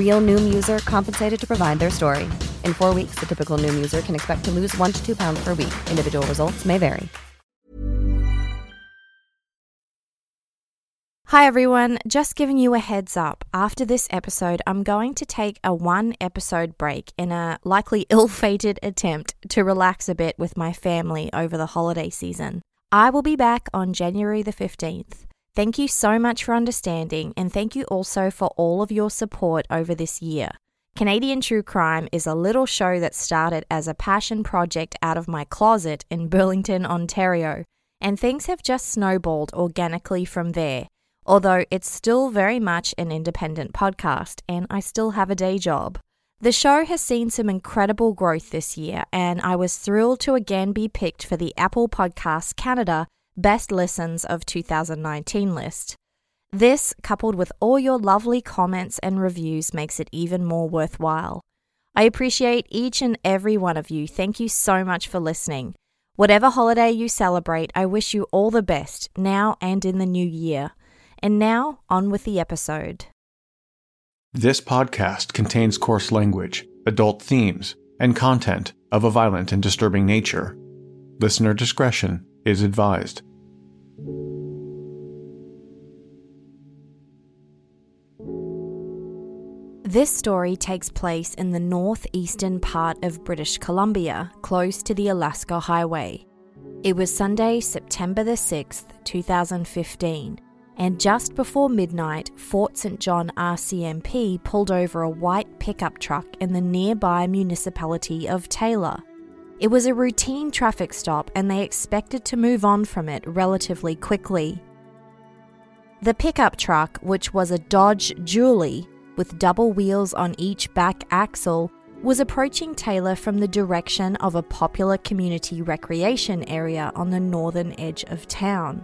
Real Noom user compensated to provide their story. In four weeks, the typical Noom user can expect to lose one to two pounds per week. Individual results may vary. Hi everyone, just giving you a heads up. After this episode, I'm going to take a one episode break in a likely ill fated attempt to relax a bit with my family over the holiday season. I will be back on January the 15th. Thank you so much for understanding, and thank you also for all of your support over this year. Canadian True Crime is a little show that started as a passion project out of my closet in Burlington, Ontario, and things have just snowballed organically from there although it's still very much an independent podcast and I still have a day job. The show has seen some incredible growth this year, and I was thrilled to again be picked for the Apple Podcasts Canada Best Listens of 2019 list. This, coupled with all your lovely comments and reviews, makes it even more worthwhile. I appreciate each and every one of you. Thank you so much for listening. Whatever holiday you celebrate, I wish you all the best now and in the new year. And now, on with the episode. This podcast contains coarse language, adult themes, and content of a violent and disturbing nature. Listener discretion is advised. This story takes place in the northeastern part of British Columbia, close to the Alaska Highway. It was Sunday, September the 6th, 2015 and just before midnight, Fort St. John RCMP pulled over a white pickup truck in the nearby municipality of Taylor. It was a routine traffic stop, and they expected to move on from it relatively quickly. The pickup truck, which was a Dodge Dually with double wheels on each back axle, was approaching Taylor from the direction of a popular community recreation area on the northern edge of town.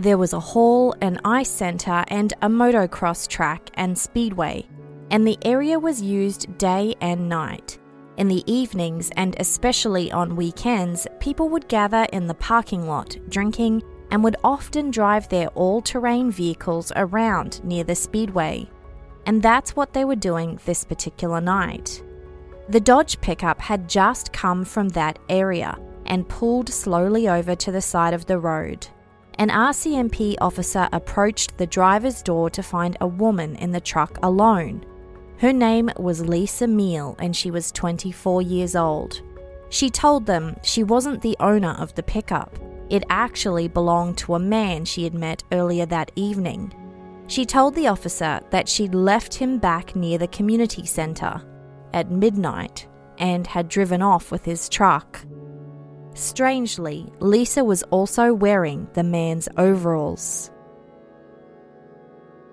There was a hall, an ice centre, and a motocross track and speedway, and the area was used day and night. In the evenings, and especially on weekends, people would gather in the parking lot, drinking, and would often drive their all terrain vehicles around near the speedway. And that's what they were doing this particular night. The Dodge pickup had just come from that area and pulled slowly over to the side of the road an RCMP officer approached the driver's door to find a woman in the truck alone. Her name was Lisa Meal and she was 24 years old. She told them she wasn't the owner of the pickup. It actually belonged to a man she had met earlier that evening. She told the officer that she'd left him back near the community centre at midnight and had driven off with his truck. Strangely, Lisa was also wearing the man's overalls.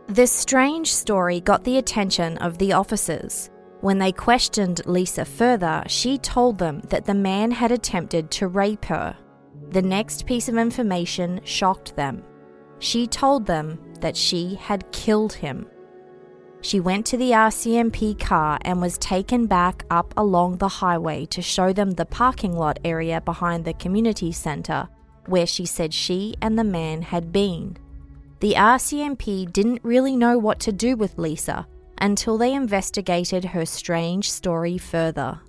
This strange story got the attention of the officers. When they questioned Lisa further, she told them that the man had attempted to rape her. The next piece of information shocked them. She told them that she had killed him. She went to the RCMP car and was taken back up along the highway to show them the parking lot area behind the community centre where she said she and the man had been. The RCMP didn't really know what to do with Lisa until they investigated her strange story further.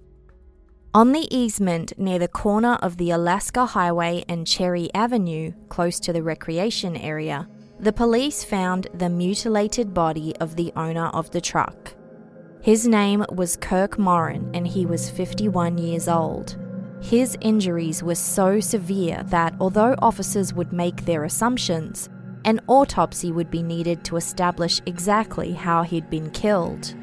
On the easement near the corner of the Alaska Highway and Cherry Avenue, close to the recreation area, the police found the mutilated body of the owner of the truck. His name was Kirk Morin and he was 51 years old. His injuries were so severe that although officers would make their assumptions, an autopsy would be needed to establish exactly how he'd been killed.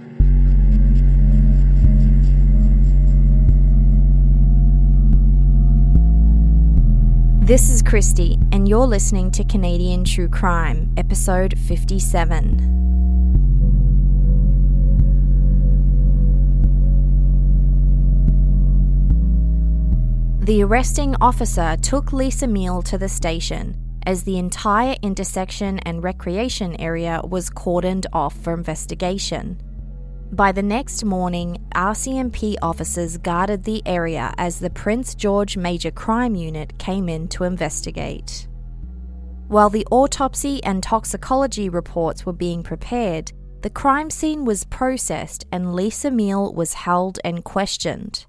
This is Kristi, and you're listening to Canadian True Crime, episode 57. The arresting officer took Lisa Meal to the station as the entire intersection and recreation area was cordoned off for investigation. By the next morning, RCMP officers guarded the area as the Prince George Major Crime Unit came in to investigate. While the autopsy and toxicology reports were being prepared, the crime scene was processed and Lisa Meal was held and questioned.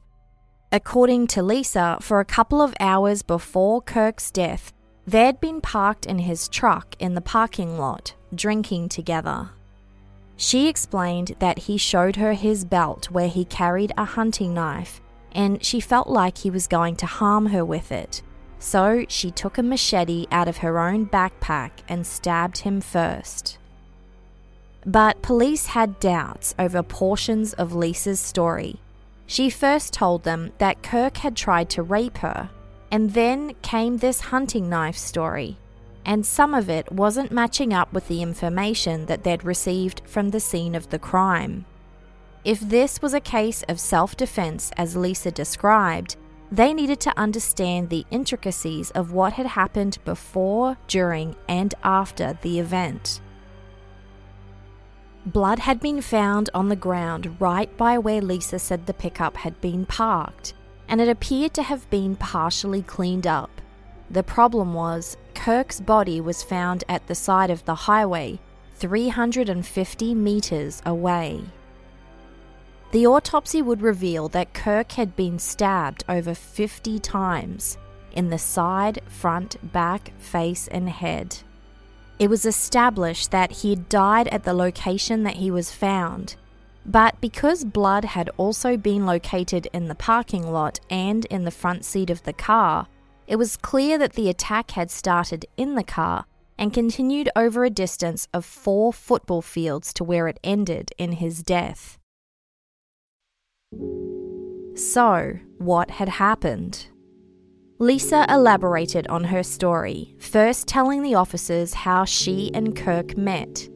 According to Lisa, for a couple of hours before Kirk's death, they'd been parked in his truck in the parking lot, drinking together. She explained that he showed her his belt where he carried a hunting knife, and she felt like he was going to harm her with it. So she took a machete out of her own backpack and stabbed him first. But police had doubts over portions of Lisa's story she first told them that Kirk had tried to rape her, and then came this hunting knife story, and some of it wasn't matching up with the information that they'd received from the scene of the crime. If this was a case of self defense, as Lisa described, they needed to understand the intricacies of what had happened before, during, and after the event. Blood had been found on the ground right by where Lisa said the pickup had been parked, and it appeared to have been partially cleaned up. The problem was, Kirk's body was found at the side of the highway, 350 metres away. The autopsy would reveal that Kirk had been stabbed over 50 times in the side, front, back, face, and head. It was established that he had died at the location that he was found. But because blood had also been located in the parking lot and in the front seat of the car, it was clear that the attack had started in the car and continued over a distance of four football fields to where it ended in his death. So, what had happened? Lisa elaborated on her story, first telling the officers how she and Kirk met.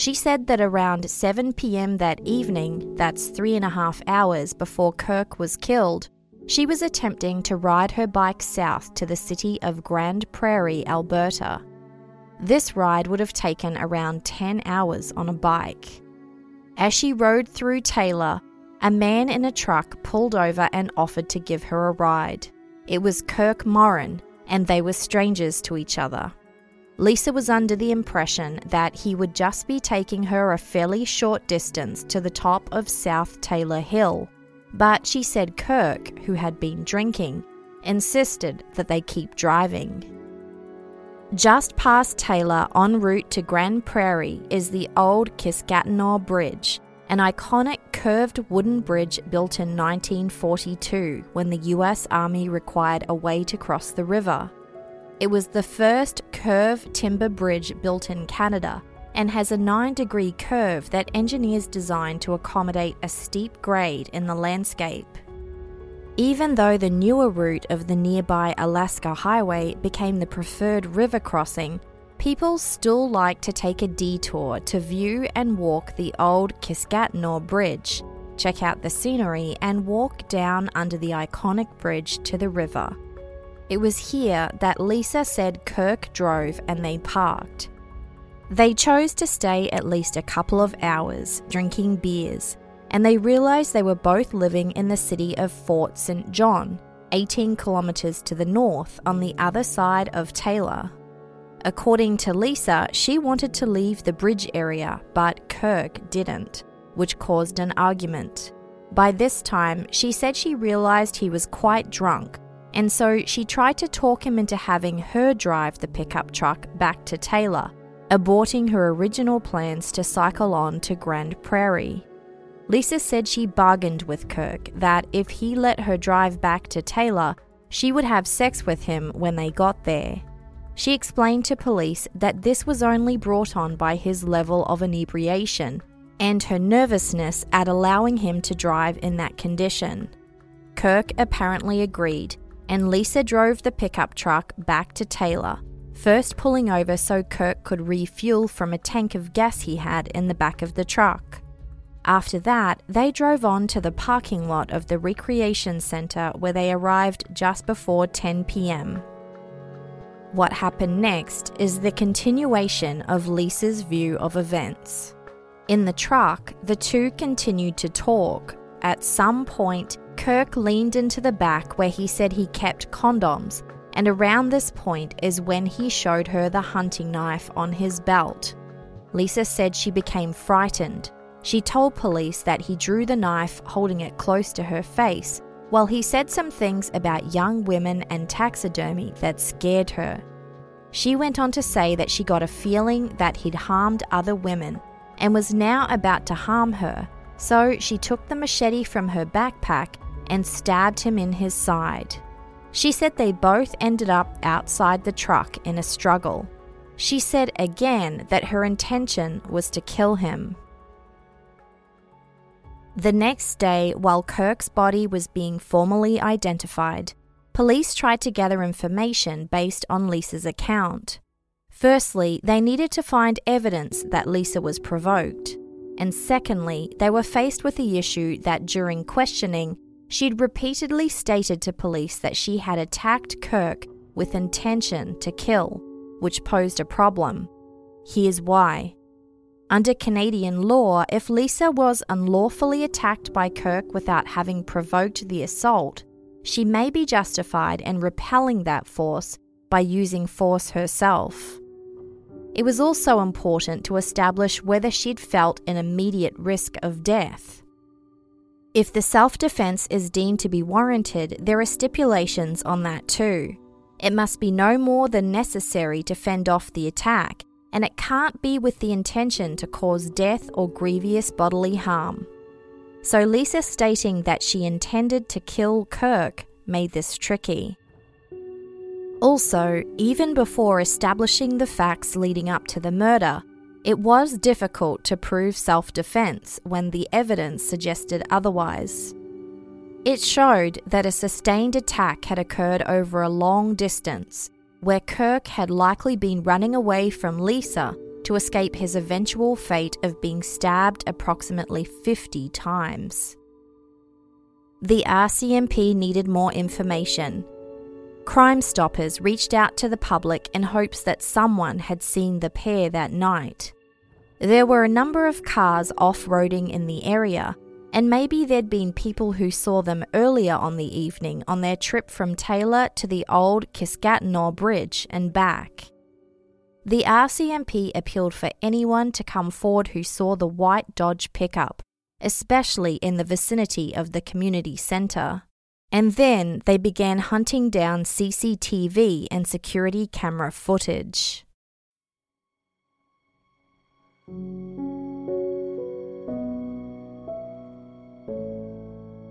She said that around 7 pm that evening, that's three and a half hours before Kirk was killed, she was attempting to ride her bike south to the city of Grande Prairie, Alberta. This ride would have taken around 10 hours on a bike. As she rode through Taylor, a man in a truck pulled over and offered to give her a ride. It was Kirk Morin, and they were strangers to each other. Lisa was under the impression that he would just be taking her a fairly short distance to the top of South Taylor Hill, but she said Kirk, who had been drinking, insisted that they keep driving. Just past Taylor, en route to Grande Prairie, is the old Kiskatinaw Bridge, an iconic curved wooden bridge built in 1942 when the US Army required a way to cross the river. It was the first curved timber bridge built in Canada and has a 9 degree curve that engineers designed to accommodate a steep grade in the landscape. Even though the newer route of the nearby Alaska Highway became the preferred river crossing, people still like to take a detour to view and walk the old Kiskatinaw Bridge, check out the scenery, and walk down under the iconic bridge to the river. It was here that Lisa said Kirk drove and they parked. They chose to stay at least a couple of hours, drinking beers, and they realised they were both living in the city of Fort St. John, 18 kilometres to the north on the other side of Taylor. According to Lisa, she wanted to leave the bridge area, but Kirk didn't, which caused an argument. By this time, she said she realized he was quite drunk, and so she tried to talk him into having her drive the pickup truck back to Taylor, aborting her original plans to cycle on to Grande Prairie. Lisa said she bargained with Kirk that if he let her drive back to Taylor, she would have sex with him when they got there. She explained to police that this was only brought on by his level of inebriation and her nervousness at allowing him to drive in that condition. Kirk apparently agreed, and Lisa drove the pickup truck back to Taylor, first pulling over so Kirk could refuel from a tank of gas he had in the back of the truck. After that, they drove on to the parking lot of the recreation centre where they arrived just before 10 pm. What happened next is the continuation of Lisa's view of events. In the truck, the two continued to talk. At some point, Kirk leaned into the back where he said he kept condoms, and around this point is when he showed her the hunting knife on his belt. Lisa said she became frightened she told police that he drew the knife holding it close to her face, while he said some things about young women and taxidermy that scared her. She went on to say that she got a feeling that he'd harmed other women and was now about to harm her, so she took the machete from her backpack and stabbed him in his side. She said they both ended up outside the truck in a struggle. She said again that her intention was to kill him. The next day, while Kirk's body was being formally identified, police tried to gather information based on Lisa's account. Firstly, they needed to find evidence that Lisa was provoked. And secondly, they were faced with the issue that during questioning, she'd repeatedly stated to police that she had attacked Kirk with intention to kill, which posed a problem. Here's why. Under Canadian law, if Lisa was unlawfully attacked by Kirk without having provoked the assault, she may be justified in repelling that force by using force herself. It was also important to establish whether she'd felt an immediate risk of death. If the self defense is deemed to be warranted, there are stipulations on that too. It must be no more than necessary to fend off the attack, and it can't be with the intention to cause death or grievous bodily harm. So, Lisa stating that she intended to kill Kirk made this tricky. Also, even before establishing the facts leading up to the murder, it was difficult to prove self defense when the evidence suggested otherwise. It showed that a sustained attack had occurred over a long distance where Kirk had likely been running away from Lisa to escape his eventual fate of being stabbed approximately 50 times. The RCMP needed more information. Crime Stoppers reached out to the public in hopes that someone had seen the pair that night. There were a number of cars off roading in the area, and maybe there'd been people who saw them earlier on the evening on their trip from Taylor to the old Kiskatinaw Bridge and back. The RCMP appealed for anyone to come forward who saw the white Dodge pickup, especially in the vicinity of the community centre. And then they began hunting down CCTV and security camera footage.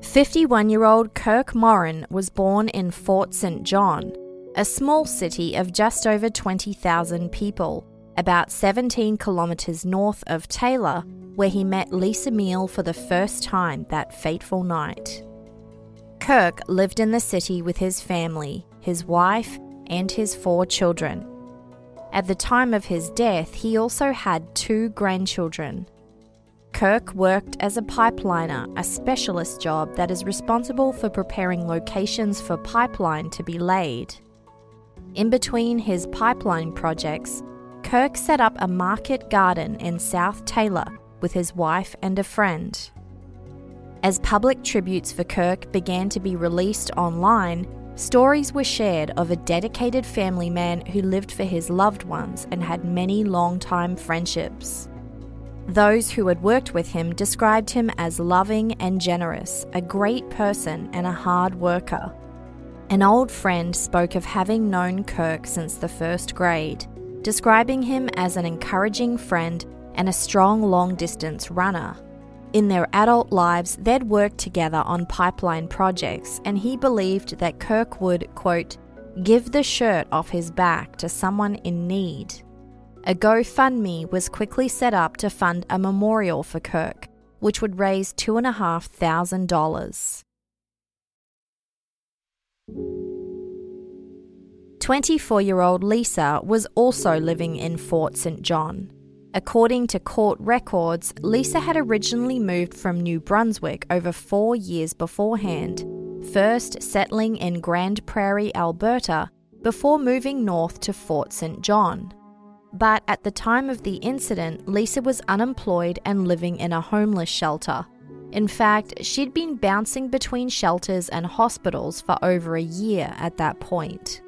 51 year old Kirk Morin was born in Fort St. John, a small city of just over 20,000 people, about 17 kilometres north of Taylor, where he met Lisa Meal for the first time that fateful night. Kirk lived in the city with his family, his wife, and his four children. At the time of his death, he also had two grandchildren. Kirk worked as a pipeliner, a specialist job that is responsible for preparing locations for pipeline to be laid. In between his pipeline projects, Kirk set up a market garden in South Taylor with his wife and a friend. As public tributes for Kirk began to be released online, stories were shared of a dedicated family man who lived for his loved ones and had many long-time friendships. Those who had worked with him described him as loving and generous, a great person, and a hard worker. An old friend spoke of having known Kirk since the first grade, describing him as an encouraging friend and a strong long distance runner. In their adult lives, they'd worked together on pipeline projects, and he believed that Kirk would, quote, give the shirt off his back to someone in need. A GoFundMe was quickly set up to fund a memorial for Kirk, which would raise $2,500. 24 year old Lisa was also living in Fort St. John. According to court records, Lisa had originally moved from New Brunswick over four years beforehand, first settling in Grande Prairie, Alberta, before moving north to Fort St. John. But at the time of the incident, Lisa was unemployed and living in a homeless shelter. In fact, she'd been bouncing between shelters and hospitals for over a year at that point.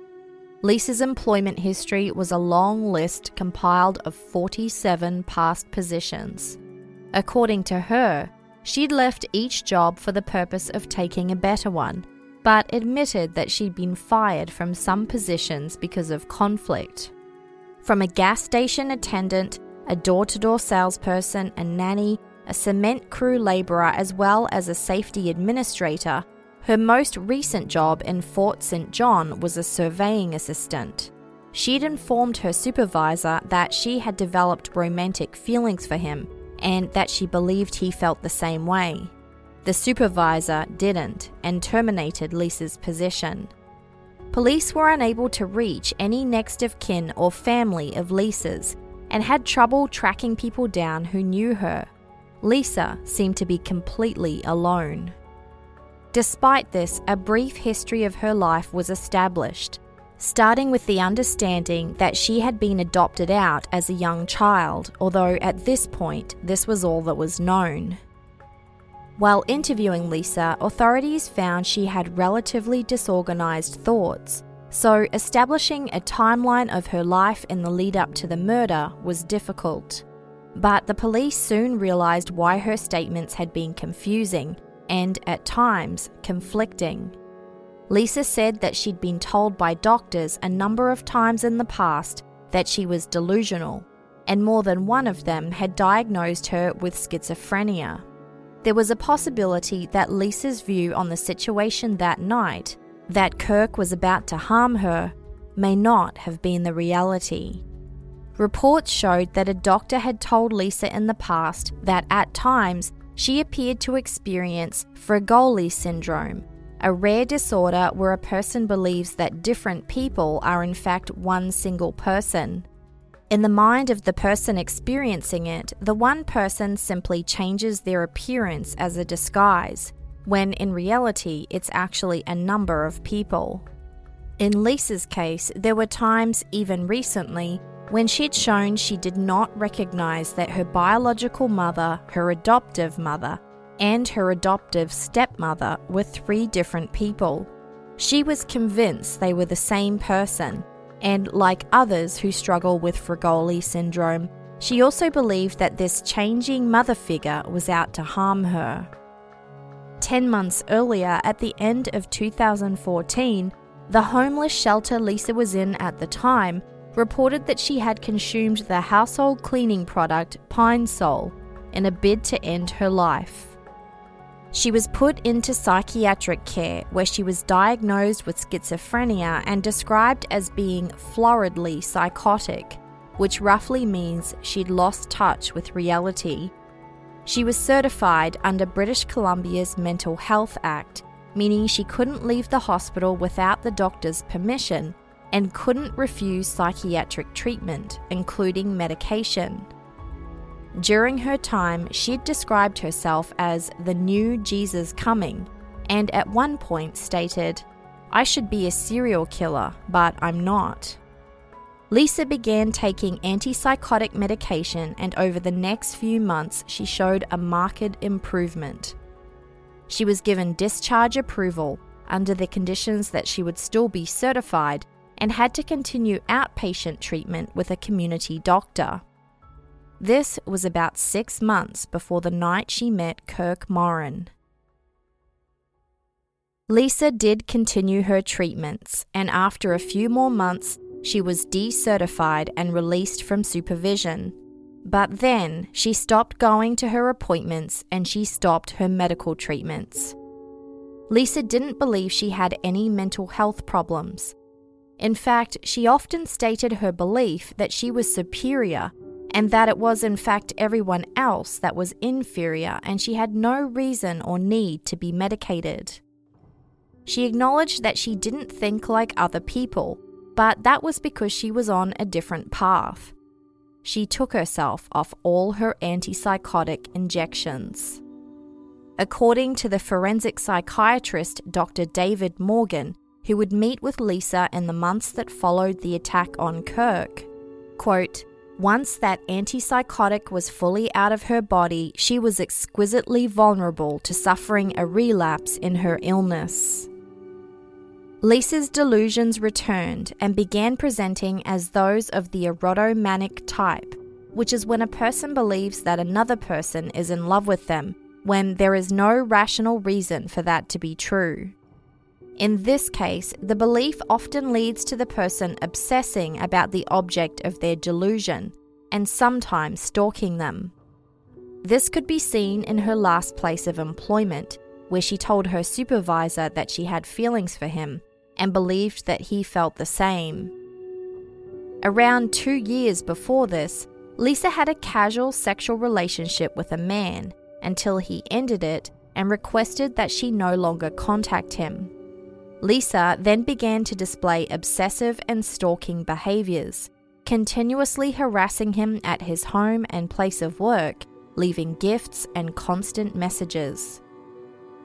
Lisa's employment history was a long list compiled of 47 past positions. According to her, she'd left each job for the purpose of taking a better one, but admitted that she'd been fired from some positions because of conflict. From a gas station attendant, a door to door salesperson, a nanny, a cement crew labourer, as well as a safety administrator, her most recent job in Fort St. John was a surveying assistant. She'd informed her supervisor that she had developed romantic feelings for him and that she believed he felt the same way. The supervisor didn't and terminated Lisa's position. Police were unable to reach any next of kin or family of Lisa's and had trouble tracking people down who knew her. Lisa seemed to be completely alone. Despite this, a brief history of her life was established, starting with the understanding that she had been adopted out as a young child, although at this point, this was all that was known. While interviewing Lisa, authorities found she had relatively disorganized thoughts, so establishing a timeline of her life in the lead up to the murder was difficult. But the police soon realized why her statements had been confusing and, at times, conflicting. Lisa said that she'd been told by doctors a number of times in the past that she was delusional, and more than one of them had diagnosed her with schizophrenia. There was a possibility that Lisa's view on the situation that night, that Kirk was about to harm her, may not have been the reality. Reports showed that a doctor had told Lisa in the past that at times she appeared to experience Fregoli syndrome, a rare disorder where a person believes that different people are in fact one single person. In the mind of the person experiencing it, the one person simply changes their appearance as a disguise, when in reality it's actually a number of people. In Lisa's case, there were times, even recently, when she'd shown she did not recognize that her biological mother, her adoptive mother, and her adoptive stepmother were three different people. She was convinced they were the same person, and like others who struggle with Fregoli syndrome, she also believed that this changing mother figure was out to harm her. Ten months earlier, at the end of 2014, the homeless shelter Lisa was in at the time reported that she had consumed the household cleaning product Pine Sol in a bid to end her life. She was put into psychiatric care where she was diagnosed with schizophrenia and described as being floridly psychotic, which roughly means she'd lost touch with reality. She was certified under British Columbia's Mental Health Act, meaning she couldn't leave the hospital without the doctor's permission and couldn't refuse psychiatric treatment, including medication. During her time, she'd described herself as the new Jesus coming, and at one point stated, I should be a serial killer, but I'm not. Lisa began taking antipsychotic medication, and over the next few months, she showed a marked improvement. She was given discharge approval under the conditions that she would still be certified and had to continue outpatient treatment with a community doctor. This was about six months before the night she met Kirk Morin. Lisa did continue her treatments, and after a few more months, she was decertified and released from supervision. But then she stopped going to her appointments and she stopped her medical treatments. Lisa didn't believe she had any mental health problems. In fact, she often stated her belief that she was superior and that it was in fact everyone else that was inferior and she had no reason or need to be medicated. She acknowledged that she didn't think like other people, but that was because she was on a different path. She took herself off all her antipsychotic injections. According to the forensic psychiatrist Dr. David Morgan, who would meet with Lisa in the months that followed the attack on Kirk, quote, once that antipsychotic was fully out of her body, she was exquisitely vulnerable to suffering a relapse in her illness. Lisa's delusions returned and began presenting as those of the erotomanic type, which is when a person believes that another person is in love with them, when there is no rational reason for that to be true. In this case, the belief often leads to the person obsessing about the object of their delusion and sometimes stalking them. This could be seen in her last place of employment, where she told her supervisor that she had feelings for him and believed that he felt the same. Around two years before this, Lisa had a casual sexual relationship with a man until he ended it and requested that she no longer contact him. Lisa then began to display obsessive and stalking behaviors, continuously harassing him at his home and place of work, leaving gifts and constant messages.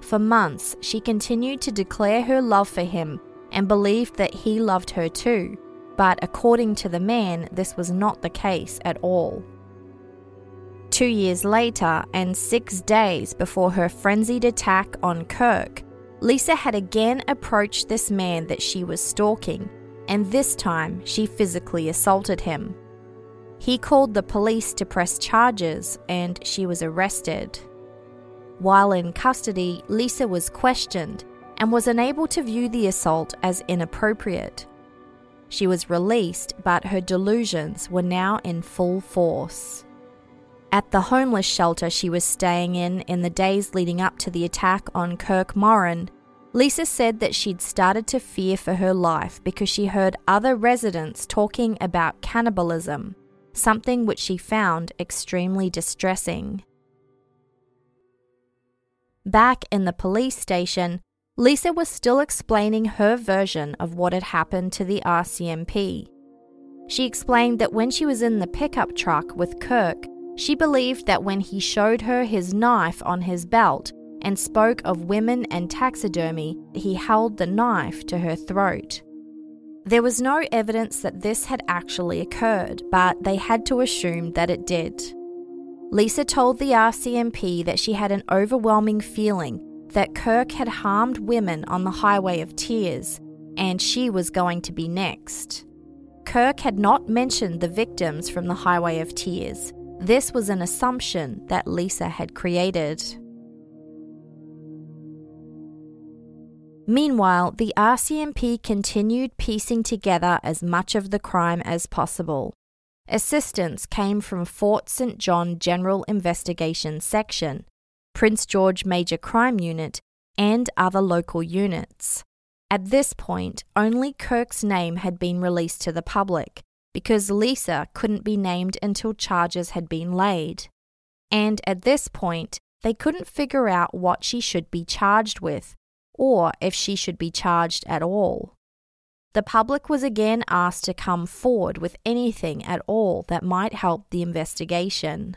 For months, she continued to declare her love for him and believed that he loved her too, but according to the man, this was not the case at all. Two years later, and six days before her frenzied attack on Kirk, Lisa had again approached this man that she was stalking, and this time she physically assaulted him. He called the police to press charges, and she was arrested. While in custody, Lisa was questioned and was unable to view the assault as inappropriate. She was released, but her delusions were now in full force. At the homeless shelter she was staying in in the days leading up to the attack on Kirk Morin, Lisa said that she'd started to fear for her life because she heard other residents talking about cannibalism, something which she found extremely distressing. Back in the police station, Lisa was still explaining her version of what had happened to the RCMP. She explained that when she was in the pickup truck with Kirk, she believed that when he showed her his knife on his belt and spoke of women and taxidermy, he held the knife to her throat. There was no evidence that this had actually occurred, but they had to assume that it did. Lisa told the RCMP that she had an overwhelming feeling that Kirk had harmed women on the Highway of Tears, and she was going to be next. Kirk had not mentioned the victims from the Highway of Tears. This was an assumption that Lisa had created. Meanwhile, the RCMP continued piecing together as much of the crime as possible. Assistance came from Fort St. John General Investigation Section, Prince George Major Crime Unit, and other local units. At this point, only Kirk's name had been released to the public because Lisa couldn't be named until charges had been laid. And at this point, they couldn't figure out what she should be charged with, or if she should be charged at all. The public was again asked to come forward with anything at all that might help the investigation.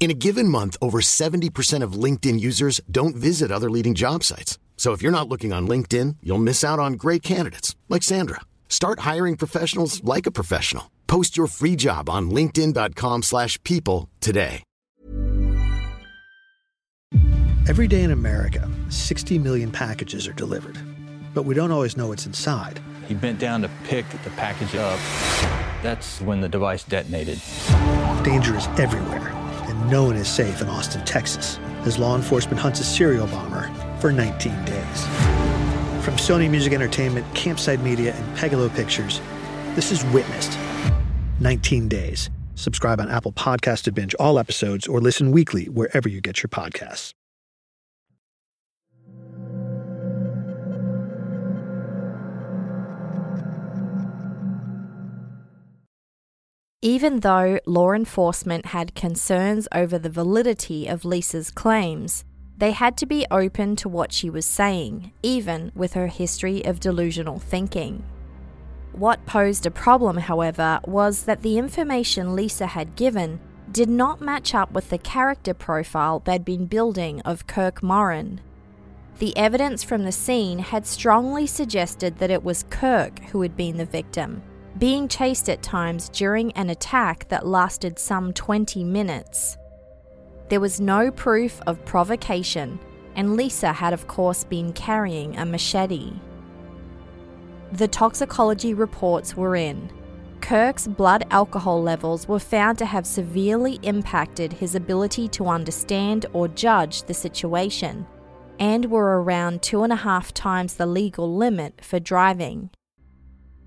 In a given month, over 70% of LinkedIn users don't visit other leading job sites. So if you're not looking on LinkedIn, you'll miss out on great candidates like Sandra. Start hiring professionals like a professional. Post your free job on linkedin.com/people slash people today. Every day in America, 60 million packages are delivered. But we don't always know what's inside. He bent down to pick the package up. That's when the device detonated. Danger is everywhere, and no one is safe in Austin, Texas, as law enforcement hunts a serial bomber for 19 days. From Sony Music Entertainment, Campside Media, and Pegalo Pictures, this is Witnessed 19 Days. Subscribe on Apple Podcast to binge all episodes or listen weekly wherever you get your podcasts. Even though law enforcement had concerns over the validity of Lisa's claims, they had to be open to what she was saying, even with her history of delusional thinking. What posed a problem, however, was that the information Lisa had given did not match up with the character profile they'd been building of Kirk Morin. The evidence from the scene had strongly suggested that it was Kirk who had been the victim, being chased at times during an attack that lasted some 20 minutes. There was no proof of provocation, and Lisa had, of course, been carrying a machete. The toxicology reports were in. Kirk's blood alcohol levels were found to have severely impacted his ability to understand or judge the situation, and were around two and a half times the legal limit for driving.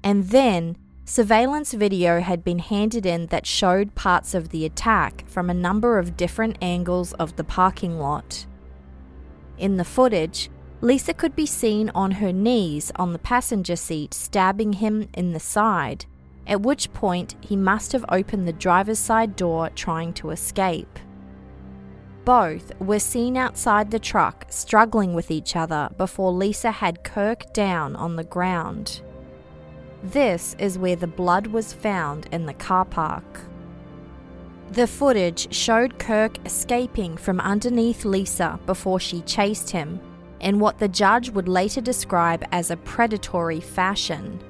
And then, surveillance video had been handed in that showed parts of the attack from a number of different angles of the parking lot. In the footage, Lisa could be seen on her knees on the passenger seat, stabbing him in the side, at which point he must have opened the driver's side door trying to escape. Both were seen outside the truck struggling with each other before Lisa had Kirk down on the ground. This is where the blood was found in the car park. The footage showed Kirk escaping from underneath Lisa before she chased him in what the judge would later describe as a predatory fashion.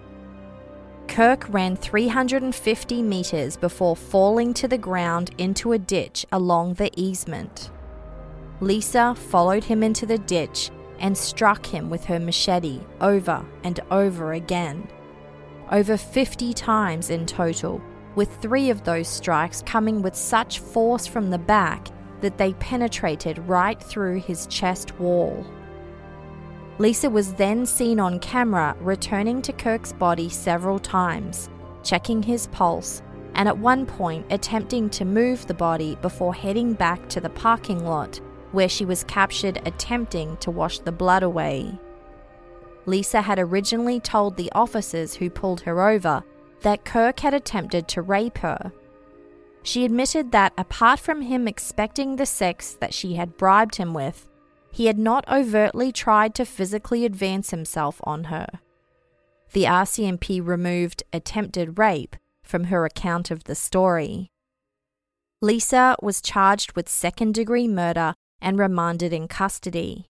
Kirk ran 350 metres before falling to the ground into a ditch along the easement. Lisa followed him into the ditch and struck him with her machete over and over again. Over 50 times in total, with three of those strikes coming with such force from the back that they penetrated right through his chest wall. Lisa was then seen on camera returning to Kirk's body several times, checking his pulse, and at one point attempting to move the body before heading back to the parking lot, where she was captured attempting to wash the blood away. Lisa had originally told the officers who pulled her over that Kirk had attempted to rape her. She admitted that apart from him expecting the sex that she had bribed him with, he had not overtly tried to physically advance himself on her. The RCMP removed attempted rape from her account of the story. Lisa was charged with second degree murder and remanded in custody.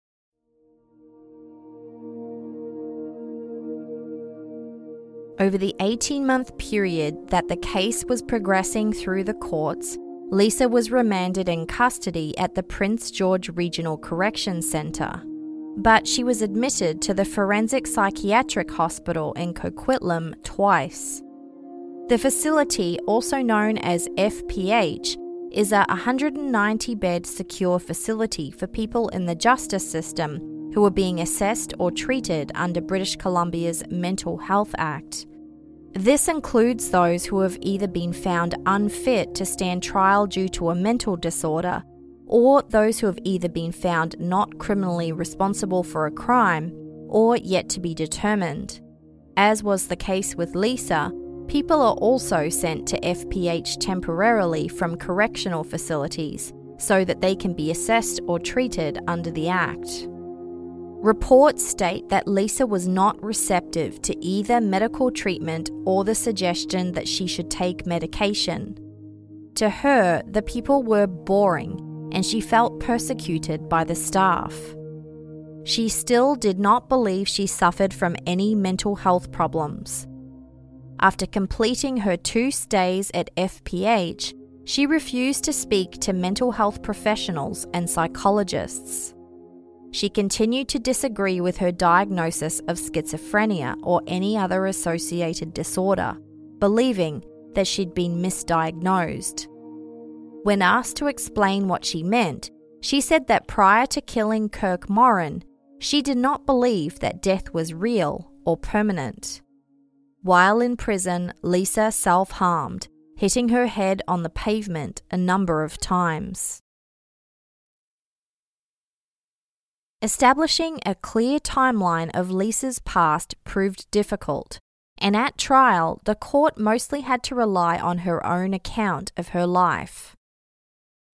Over the 18 month period that the case was progressing through the courts, Lisa was remanded in custody at the Prince George Regional Correction Centre. But she was admitted to the Forensic Psychiatric Hospital in Coquitlam twice. The facility, also known as FPH, is a 190 bed secure facility for people in the justice system who are being assessed or treated under British Columbia's Mental Health Act. This includes those who have either been found unfit to stand trial due to a mental disorder, or those who have either been found not criminally responsible for a crime or yet to be determined. As was the case with Lisa, people are also sent to FPH temporarily from correctional facilities so that they can be assessed or treated under the Act. Reports state that Lisa was not receptive to either medical treatment or the suggestion that she should take medication. To her, the people were boring and she felt persecuted by the staff. She still did not believe she suffered from any mental health problems. After completing her two stays at FPH, she refused to speak to mental health professionals and psychologists. She continued to disagree with her diagnosis of schizophrenia or any other associated disorder, believing that she'd been misdiagnosed. When asked to explain what she meant, she said that prior to killing Kirk Morin, she did not believe that death was real or permanent. While in prison, Lisa self harmed, hitting her head on the pavement a number of times. Establishing a clear timeline of Lisa's past proved difficult, and at trial, the court mostly had to rely on her own account of her life.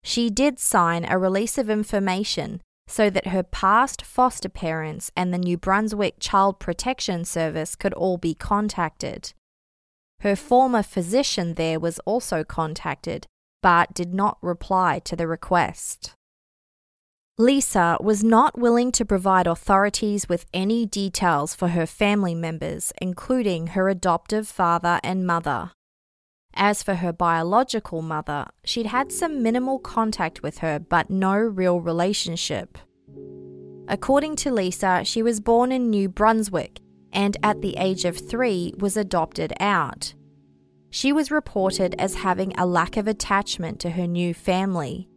She did sign a release of information so that her past foster parents and the New Brunswick Child Protection Service could all be contacted. Her former physician there was also contacted, but did not reply to the request. Lisa was not willing to provide authorities with any details for her family members, including her adoptive father and mother. As for her biological mother, she'd had some minimal contact with her but no real relationship. According to Lisa, she was born in New Brunswick and at the age of three was adopted out. She was reported as having a lack of attachment to her new family.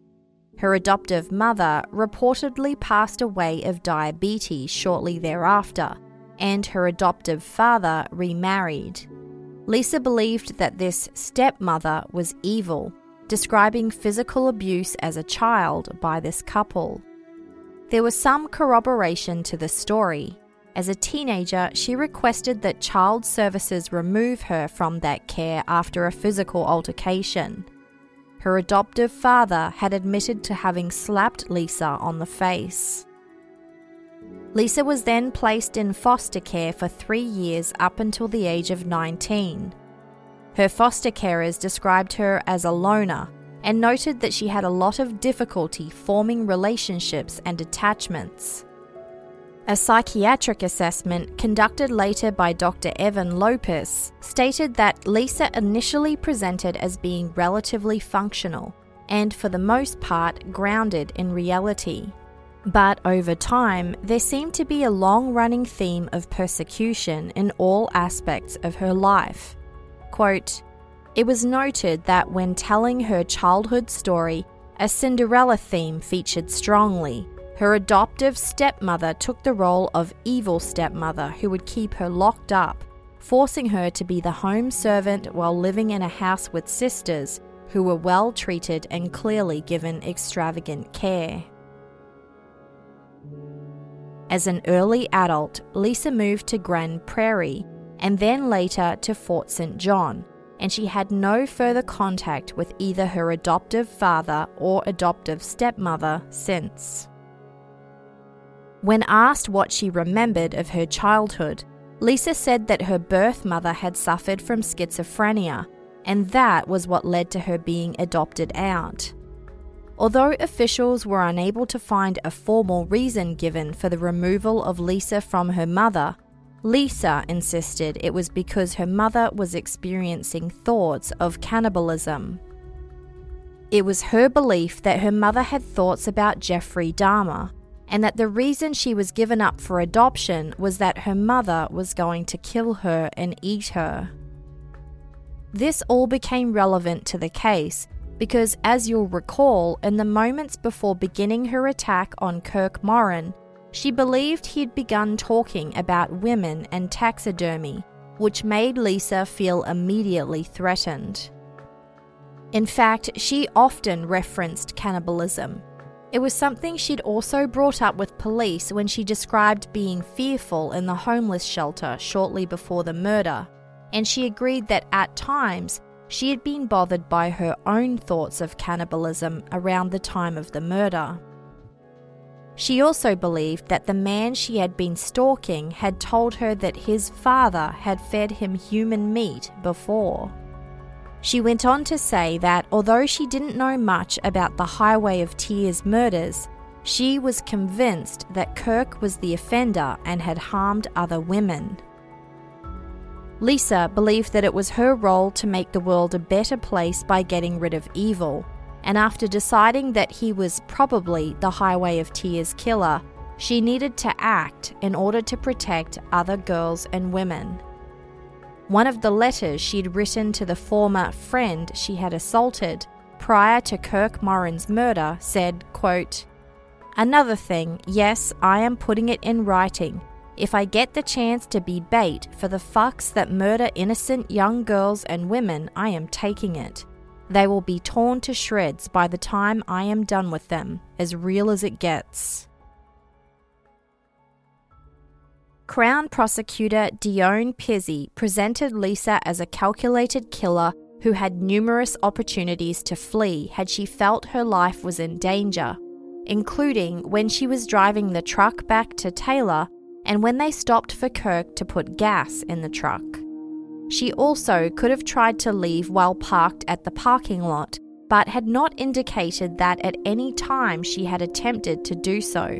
Her adoptive mother reportedly passed away of diabetes shortly thereafter, and her adoptive father remarried. Lisa believed that this stepmother was evil, describing physical abuse as a child by this couple. There was some corroboration to the story. As a teenager, she requested that child services remove her from that care after a physical altercation. Her adoptive father had admitted to having slapped Lisa on the face. Lisa was then placed in foster care for three years up until the age of 19. Her foster carers described her as a loner and noted that she had a lot of difficulty forming relationships and attachments. A psychiatric assessment conducted later by Dr. Evan Lopez stated that Lisa initially presented as being relatively functional and, for the most part, grounded in reality. But over time, there seemed to be a long running theme of persecution in all aspects of her life. Quote, it was noted that when telling her childhood story, a Cinderella theme featured strongly. Her adoptive stepmother took the role of evil stepmother who would keep her locked up, forcing her to be the home servant while living in a house with sisters who were well treated and clearly given extravagant care. As an early adult, Lisa moved to Grande Prairie and then later to Fort St. John, and she had no further contact with either her adoptive father or adoptive stepmother since. When asked what she remembered of her childhood, Lisa said that her birth mother had suffered from schizophrenia, and that was what led to her being adopted out. Although officials were unable to find a formal reason given for the removal of Lisa from her mother, Lisa insisted it was because her mother was experiencing thoughts of cannibalism. It was her belief that her mother had thoughts about Jeffrey Dahmer, and that the reason she was given up for adoption was that her mother was going to kill her and eat her. This all became relevant to the case because, as you'll recall, in the moments before beginning her attack on Kirk Morin, she believed he'd begun talking about women and taxidermy, which made Lisa feel immediately threatened. In fact, she often referenced cannibalism. It was something she'd also brought up with police when she described being fearful in the homeless shelter shortly before the murder, and she agreed that at times she had been bothered by her own thoughts of cannibalism around the time of the murder. She also believed that the man she had been stalking had told her that his father had fed him human meat before. She went on to say that although she didn't know much about the Highway of Tears murders, she was convinced that Kirk was the offender and had harmed other women. Lisa believed that it was her role to make the world a better place by getting rid of evil, and after deciding that he was probably the Highway of Tears killer, she needed to act in order to protect other girls and women. One of the letters she'd written to the former friend she had assaulted prior to Kirk Morin's murder said, quote, Another thing, yes, I am putting it in writing. If I get the chance to be bait for the fucks that murder innocent young girls and women, I am taking it. They will be torn to shreds by the time I am done with them, as real as it gets. Crown prosecutor Dione Pizzi presented Lisa as a calculated killer who had numerous opportunities to flee had she felt her life was in danger, including when she was driving the truck back to Taylor and when they stopped for Kirk to put gas in the truck. She also could have tried to leave while parked at the parking lot, but had not indicated that at any time she had attempted to do so.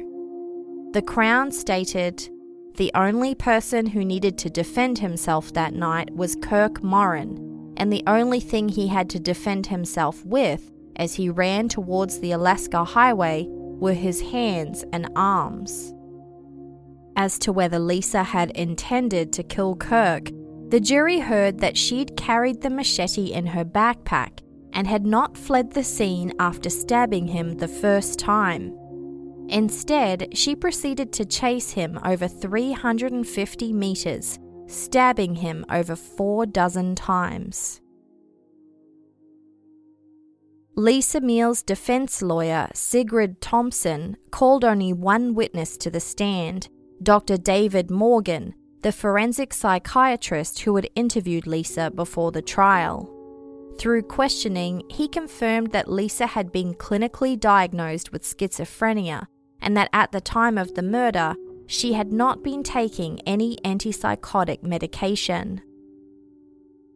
The Crown stated, the only person who needed to defend himself that night was Kirk Morin, and the only thing he had to defend himself with as he ran towards the Alaska Highway were his hands and arms. As to whether Lisa had intended to kill Kirk, the jury heard that she'd carried the machete in her backpack and had not fled the scene after stabbing him the first time. Instead, she proceeded to chase him over 350 metres, stabbing him over four dozen times. Lisa Meal's defense lawyer, Sigrid Thompson, called only one witness to the stand Dr. David Morgan, the forensic psychiatrist who had interviewed Lisa before the trial. Through questioning, he confirmed that Lisa had been clinically diagnosed with schizophrenia and that at the time of the murder, she had not been taking any antipsychotic medication.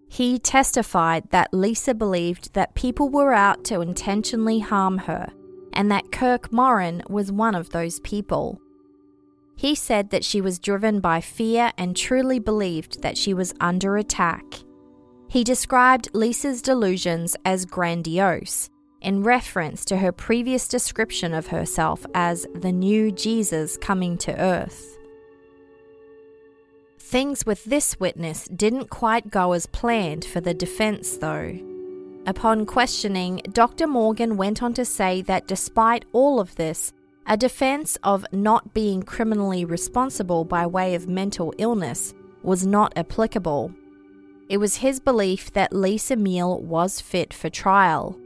He testified that Lisa believed that people were out to intentionally harm her and that Kirk Morin was one of those people. He said that she was driven by fear and truly believed that she was under attack. He described Lisa's delusions as grandiose in reference to her previous description of herself as the new Jesus coming to earth. Things with this witness didn't quite go as planned for the defense, though. Upon questioning, Dr. Morgan went on to say that despite all of this, a defense of not being criminally responsible by way of mental illness was not applicable. It was his belief that Lisa Meal was fit for trial.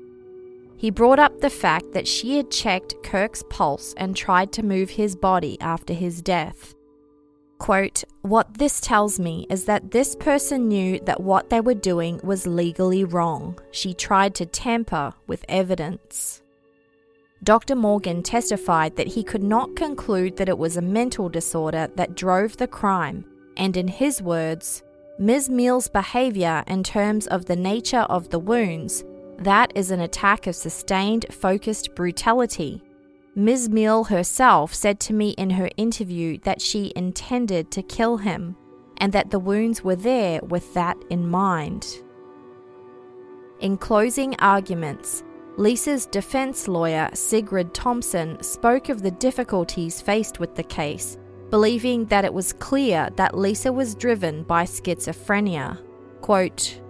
He brought up the fact that she had checked Kirk's pulse and tried to move his body after his death. Quote, What this tells me is that this person knew that what they were doing was legally wrong. She tried to tamper with evidence. Dr. Morgan testified that he could not conclude that it was a mental disorder that drove the crime, and in his words, Ms. Meal's behaviour in terms of the nature of the wounds that is an attack of sustained, focused brutality. Ms. Meal herself said to me in her interview that she intended to kill him and that the wounds were there with that in mind. In closing arguments, Lisa's defense lawyer, Sigrid Thompson, spoke of the difficulties faced with the case, believing that it was clear that Lisa was driven by schizophrenia. Quote,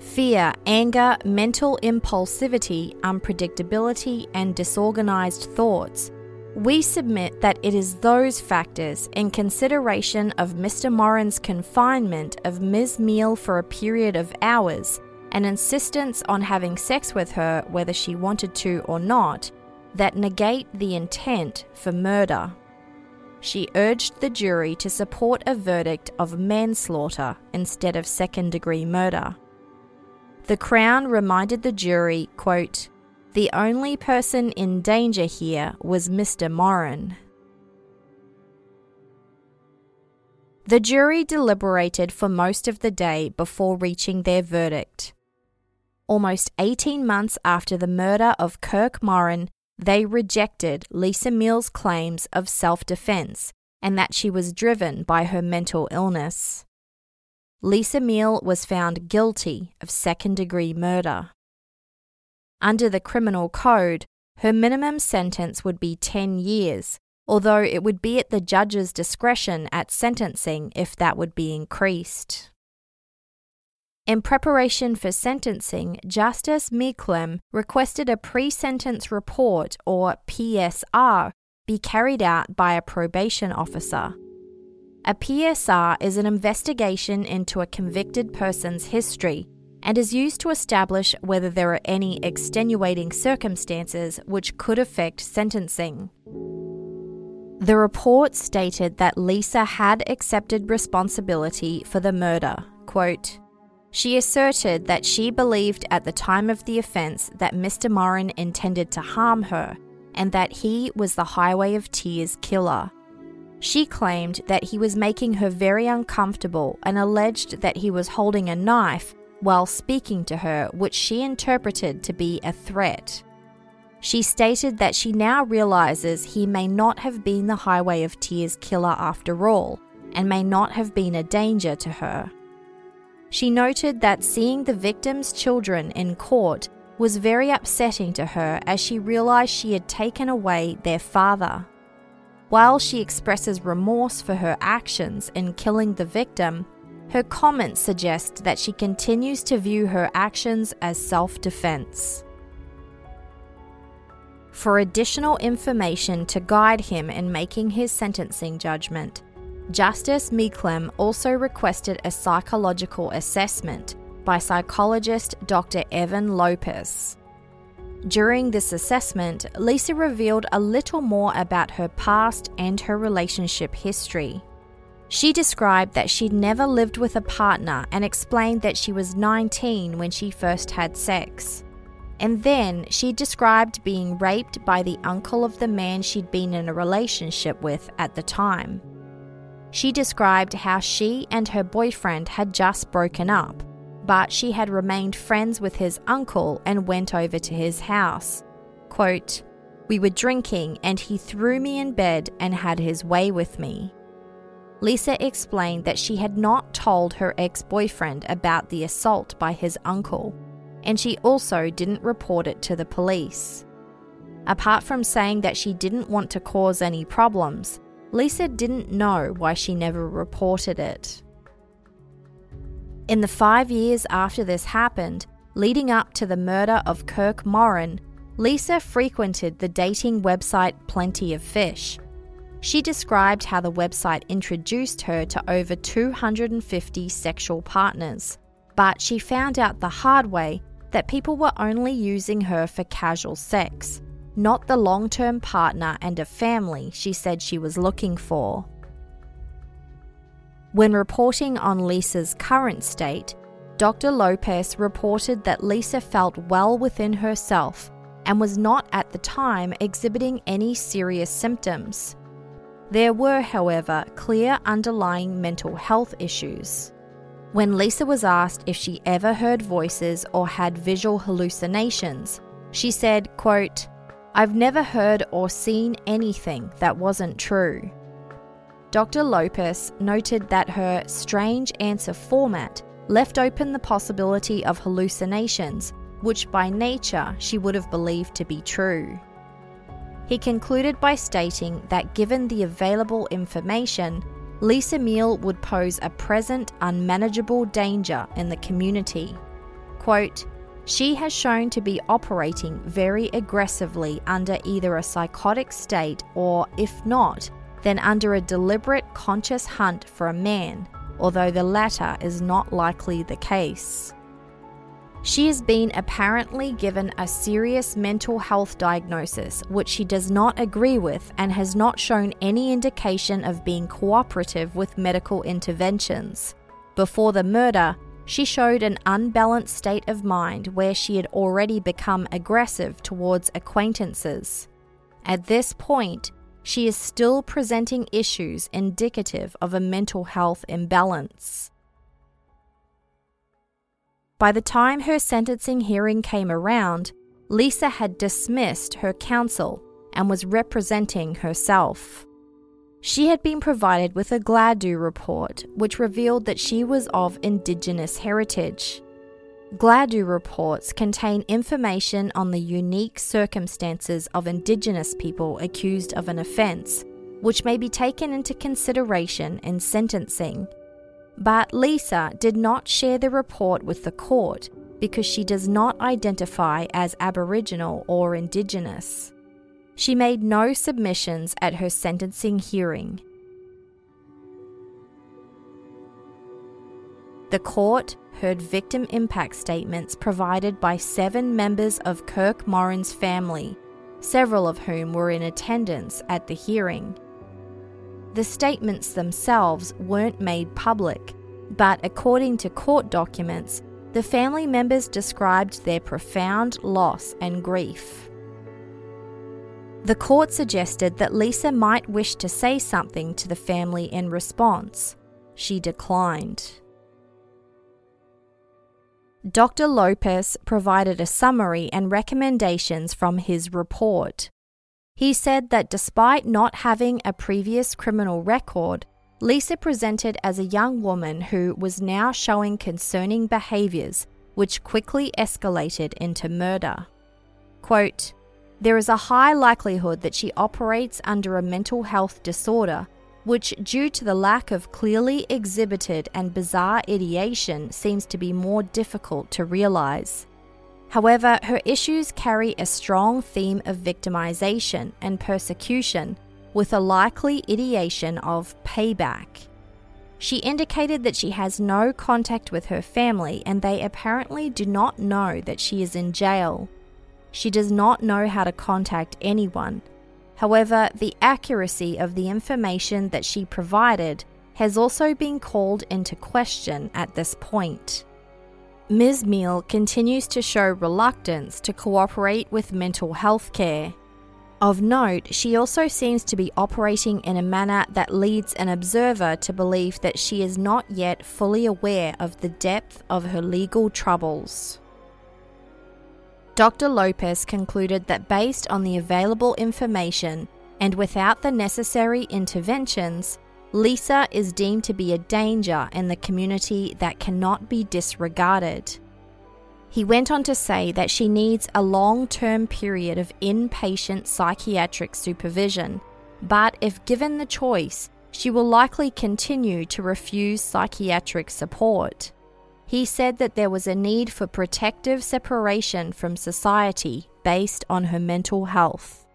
Fear, anger, mental impulsivity, unpredictability, and disorganized thoughts. We submit that it is those factors, in consideration of Mr. Morin's confinement of Ms. Meal for a period of hours, and insistence on having sex with her whether she wanted to or not, that negate the intent for murder. She urged the jury to support a verdict of manslaughter instead of second degree murder. The Crown reminded the jury, quote, the only person in danger here was Mr. Morin. The jury deliberated for most of the day before reaching their verdict. almost 18 months after the murder of Kirk Morin, they rejected Lisa Meal's claims of self defense and that she was driven by her mental illness. Lisa Meal was found guilty of second degree murder. Under the criminal code, her minimum sentence would be 10 years, although it would be at the judge's discretion at sentencing if that would be increased. In preparation for sentencing, Justice Meiklem requested a pre sentence report, or PSR, be carried out by a probation officer. A PSR is an investigation into a convicted person's history and is used to establish whether there are any extenuating circumstances which could affect sentencing. The report stated that Lisa had accepted responsibility for the murder. Quote, she asserted that she believed at the time of the offence that Mr. Morin intended to harm her and that he was the Highway of Tears killer. She claimed that he was making her very uncomfortable and alleged that he was holding a knife while speaking to her, which she interpreted to be a threat. She stated that she now realizes he may not have been the Highway of Tears killer after all, and may not have been a danger to her. She noted that seeing the victim's children in court was very upsetting to her as she realized she had taken away their father. While she expresses remorse for her actions in killing the victim, her comments suggest that she continues to view her actions as self defense. For additional information to guide him in making his sentencing judgment, Justice Meiklem also requested a psychological assessment by psychologist Dr. Evan Lopez. During this assessment, Lisa revealed a little more about her past and her relationship history. She described that she'd never lived with a partner and explained that she was 19 when she first had sex. And then she described being raped by the uncle of the man she'd been in a relationship with at the time. She described how she and her boyfriend had just broken up, but she had remained friends with his uncle and went over to his house. Quote, We were drinking and he threw me in bed and had his way with me. Lisa explained that she had not told her ex boyfriend about the assault by his uncle, and she also didn't report it to the police. Apart from saying that she didn't want to cause any problems, Lisa didn't know why she never reported it. In the five years after this happened, leading up to the murder of Kirk Morin, Lisa frequented the dating website Plenty of Fish. She described how the website introduced her to over 250 sexual partners, but she found out the hard way that people were only using her for casual sex not the long term partner and a family she said she was looking for. When reporting on Lisa's current state, Dr. Lopez reported that Lisa felt well within herself and was not at the time exhibiting any serious symptoms. There were, however, clear underlying mental health issues. When Lisa was asked if she ever heard voices or had visual hallucinations, she said, quote, I've never heard or seen anything that wasn't true. Dr. Lopez noted that her strange answer format left open the possibility of hallucinations, which by nature she would have believed to be true. He concluded by stating that given the available information, Lisa Meal would pose a present unmanageable danger in the community. Quote, she has shown to be operating very aggressively under either a psychotic state or, if not, then under a deliberate conscious hunt for a man, although the latter is not likely the case. She has been apparently given a serious mental health diagnosis, which she does not agree with and has not shown any indication of being cooperative with medical interventions. Before the murder, she showed an unbalanced state of mind where she had already become aggressive towards acquaintances. At this point, she is still presenting issues indicative of a mental health imbalance. By the time her sentencing hearing came around, Lisa had dismissed her counsel and was representing herself. She had been provided with a Gladue report, which revealed that she was of Indigenous heritage. Gladue reports contain information on the unique circumstances of Indigenous people accused of an offence, which may be taken into consideration in sentencing. But Lisa did not share the report with the court because she does not identify as Aboriginal or Indigenous. She made no submissions at her sentencing hearing. The court heard victim impact statements provided by seven members of Kirk Morin's family, several of whom were in attendance at the hearing. The statements themselves weren't made public, but according to court documents, the family members described their profound loss and grief. The court suggested that Lisa might wish to say something to the family in response. She declined. Dr. Lopez provided a summary and recommendations from his report. He said that despite not having a previous criminal record, Lisa presented as a young woman who was now showing concerning behaviours, which quickly escalated into murder. Quote, there is a high likelihood that she operates under a mental health disorder which, due to the lack of clearly exhibited and bizarre ideation, seems to be more difficult to realize. However, her issues carry a strong theme of victimization and persecution, with a likely ideation of payback. She indicated that she has no contact with her family and they apparently do not know that she is in jail. She does not know how to contact anyone However, the accuracy of the information that she provided has also been called into question at this point. Ms. Meal continues to show reluctance to cooperate with mental health care. Of note, she also seems to be operating in a manner that leads an observer to believe that she is not yet fully aware of the depth of her legal troubles. Dr. Lopez concluded that based on the available information and without the necessary interventions, Lisa is deemed to be a danger in the community that cannot be disregarded. He went on to say that she needs a long term period of inpatient psychiatric supervision, but if given the choice, she will likely continue to refuse psychiatric support. He said that there was a need for protective separation from society based on her mental health.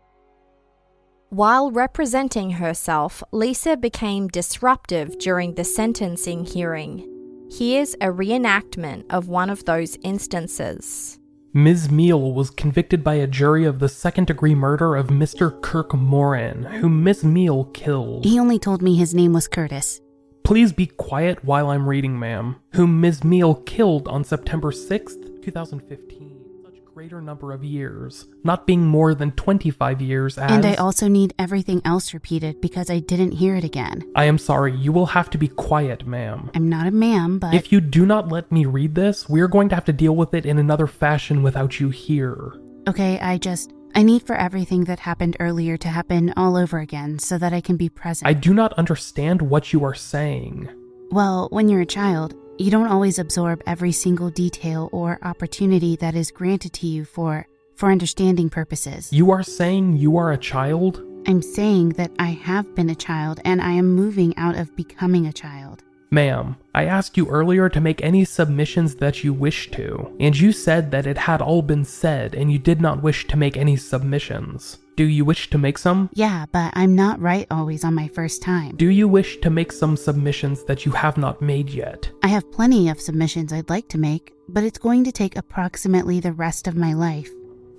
While representing herself, Lisa became disruptive during the sentencing hearing. Here's a reenactment of one of those instances. Ms. Meal was convicted by a jury of the second degree murder of Mr. Kirk Morin, whom Miss Meal killed. He only told me his name was Curtis. Please be quiet while I'm reading, ma'am. Whom Ms. Meal killed on September 6th, 2015. Such greater number of years, not being more than 25 years as. And I also need everything else repeated because I didn't hear it again. I am sorry, you will have to be quiet, ma'am. I'm not a ma'am, but. If you do not let me read this, we're going to have to deal with it in another fashion without you here. Okay, I just. I need for everything that happened earlier to happen all over again so that I can be present. I do not understand what you are saying. Well, when you're a child, you don't always absorb every single detail or opportunity that is granted to you for for understanding purposes. You are saying you are a child? I'm saying that I have been a child and I am moving out of becoming a child. Ma'am, I asked you earlier to make any submissions that you wish to, and you said that it had all been said and you did not wish to make any submissions. Do you wish to make some? Yeah, but I'm not right always on my first time. Do you wish to make some submissions that you have not made yet? I have plenty of submissions I'd like to make, but it's going to take approximately the rest of my life.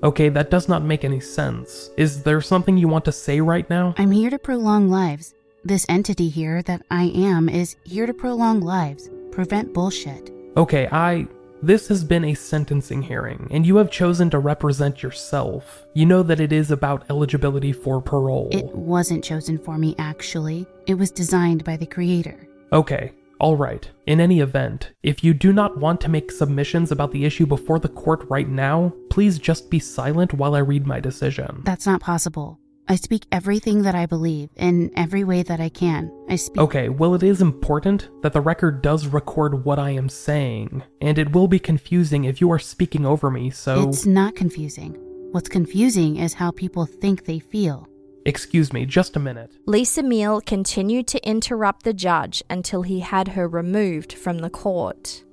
Okay, that does not make any sense. Is there something you want to say right now? I'm here to prolong lives. This entity here that I am is here to prolong lives, prevent bullshit. Okay, I. This has been a sentencing hearing, and you have chosen to represent yourself. You know that it is about eligibility for parole. It wasn't chosen for me, actually. It was designed by the creator. Okay, Alright, in any event, if you do not want to make submissions about the issue before the court right now, please just be silent while I read my decision. That's not possible. I speak everything that I believe in every way that I can. I speak. Okay, well, it is important that the record does record what I am saying, and it will be confusing if you are speaking over me, so. It's not confusing. What's confusing is how people think they feel. Excuse me, just a minute. Lisa Meal continued to interrupt the judge until he had her removed from the court.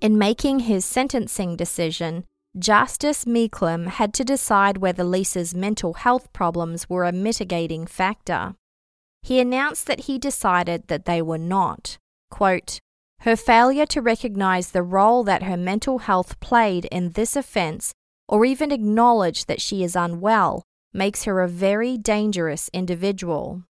In making his sentencing decision, Justice Meiklem had to decide whether Lisa's mental health problems were a mitigating factor. He announced that he decided that they were not. Quote, her failure to recognize the role that her mental health played in this offense, or even acknowledge that she is unwell, makes her a very dangerous individual.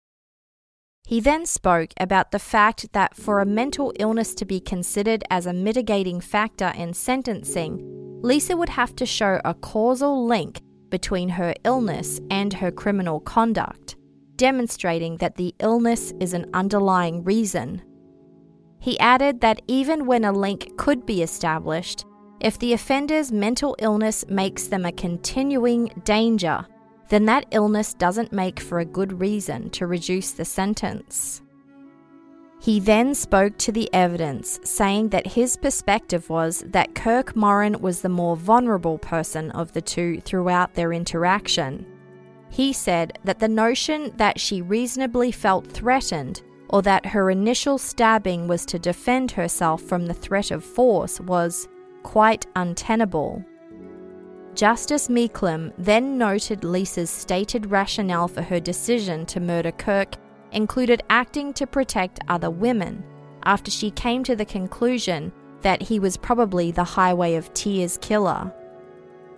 He then spoke about the fact that for a mental illness to be considered as a mitigating factor in sentencing, Lisa would have to show a causal link between her illness and her criminal conduct, demonstrating that the illness is an underlying reason. He added that even when a link could be established, if the offender's mental illness makes them a continuing danger, then that illness doesn't make for a good reason to reduce the sentence. He then spoke to the evidence, saying that his perspective was that Kirk Morin was the more vulnerable person of the two throughout their interaction. He said that the notion that she reasonably felt threatened or that her initial stabbing was to defend herself from the threat of force was quite untenable. Justice Meiklem then noted Lisa's stated rationale for her decision to murder Kirk included acting to protect other women, after she came to the conclusion that he was probably the Highway of Tears killer.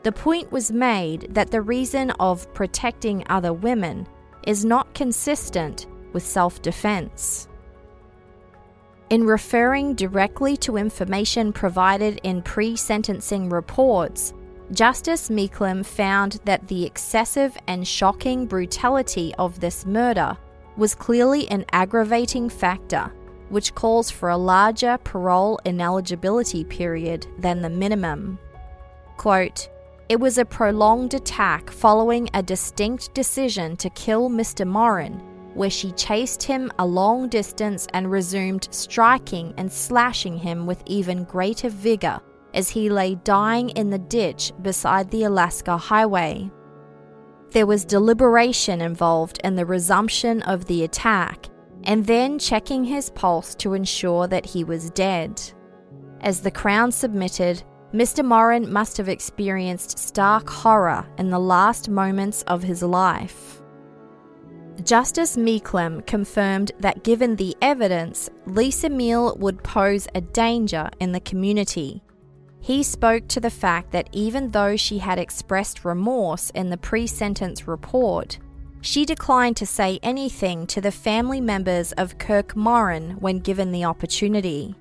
The point was made that the reason of protecting other women is not consistent with self defense. In referring directly to information provided in pre sentencing reports, Justice Meiklem found that the excessive and shocking brutality of this murder was clearly an aggravating factor, which calls for a larger parole ineligibility period than the minimum. Quote, it was a prolonged attack following a distinct decision to kill Mr. Morin, where she chased him a long distance and resumed striking and slashing him with even greater vigor as he lay dying in the ditch beside the Alaska Highway. There was deliberation involved in the resumption of the attack, and then checking his pulse to ensure that he was dead. As the Crown submitted, Mr. Morin must have experienced stark horror in the last moments of his life. Justice Meiklem confirmed that given the evidence, Lisa Meal would pose a danger in the community he spoke to the fact that even though she had expressed remorse in the pre sentence report, she declined to say anything to the family members of Kirk Morin when given the opportunity.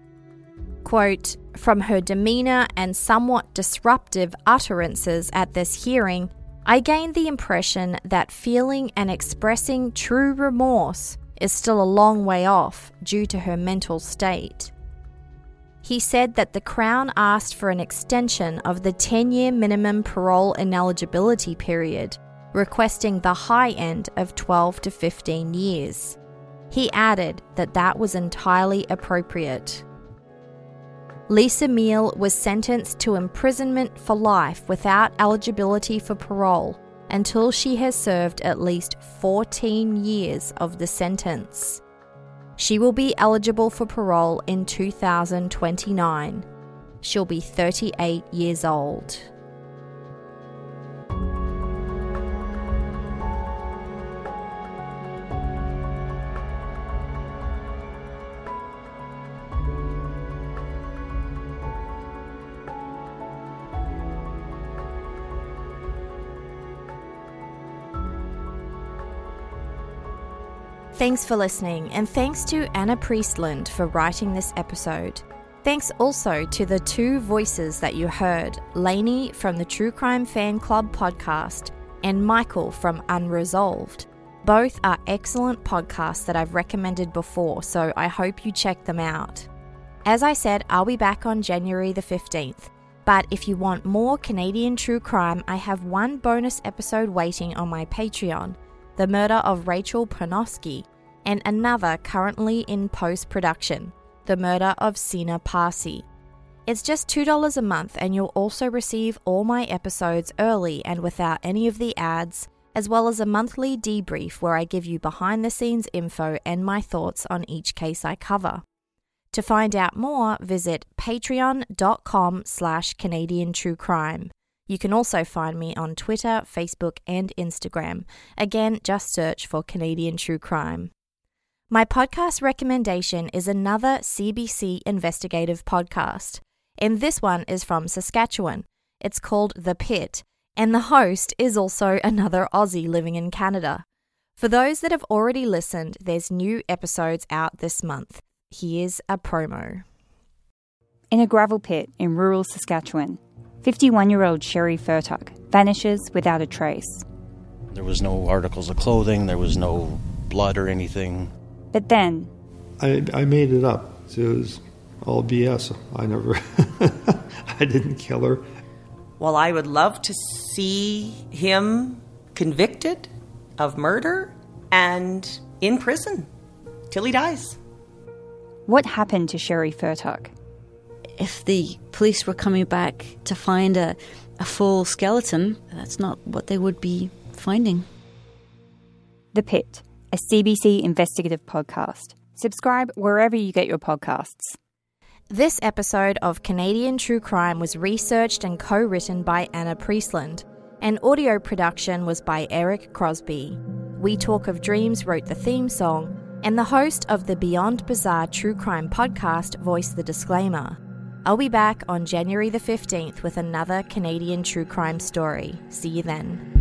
Quote, From her demeanour and somewhat disruptive utterances at this hearing, I gained the impression that feeling and expressing true remorse is still a long way off due to her mental state. He said that the Crown asked for an extension of the 10 year minimum parole ineligibility period, requesting the high end of 12 to 15 years. He added that that was entirely appropriate. Lisa Meal was sentenced to imprisonment for life without eligibility for parole until she has served at least 14 years of the sentence. She will be eligible for parole in 2029. She'll be 38 years old. Thanks for listening, and thanks to Anna Priestland for writing this episode. Thanks also to the two voices that you heard Lanie from the True Crime Fan Club podcast and Michael from Unresolved. Both are excellent podcasts that I've recommended before, so I hope you check them out. As I said, I'll be back on January the 15th. But if you want more Canadian true crime, I have one bonus episode waiting on my Patreon The Murder of Rachel Pernosky, and another currently in post production The Murder of Sina Parsi. It's just $2 a month, and you'll also receive all my episodes early and without any of the ads, as well as a monthly debrief where I give you behind the scenes info and my thoughts on each case I cover. To find out more, visit patreon.com slash Canadian True Crime. You can also find me on Twitter, Facebook, and Instagram. Again, just search for Canadian True Crime. My podcast recommendation is another CBC investigative podcast, and this one is from Saskatchewan. It's called The Pit, and the host is also another Aussie living in Canada. For those that have already listened, there's new episodes out this month. Here's a promo. In a gravel pit in rural Saskatchewan, 51 year old Sherry Fertuck vanishes without a trace. There was no articles of clothing, there was no blood or anything. But then. I, I made it up. It was all BS. I never. I didn't kill her. Well, I would love to see him convicted of murder and in prison till he dies. What happened to Sherry Fertuck? If the police were coming back to find a, a full skeleton, that's not what they would be finding. The Pit, a CBC investigative podcast. Subscribe wherever you get your podcasts. This episode of Canadian True Crime was researched and co written by Anna Priestland, and audio production was by Erik Krosby. We Talk of Dreams wrote the theme song, and the host of the Beyond Bizarre True Crime podcast voiced the disclaimer. I'll be back on January the 15th with another Canadian true crime story. See you then.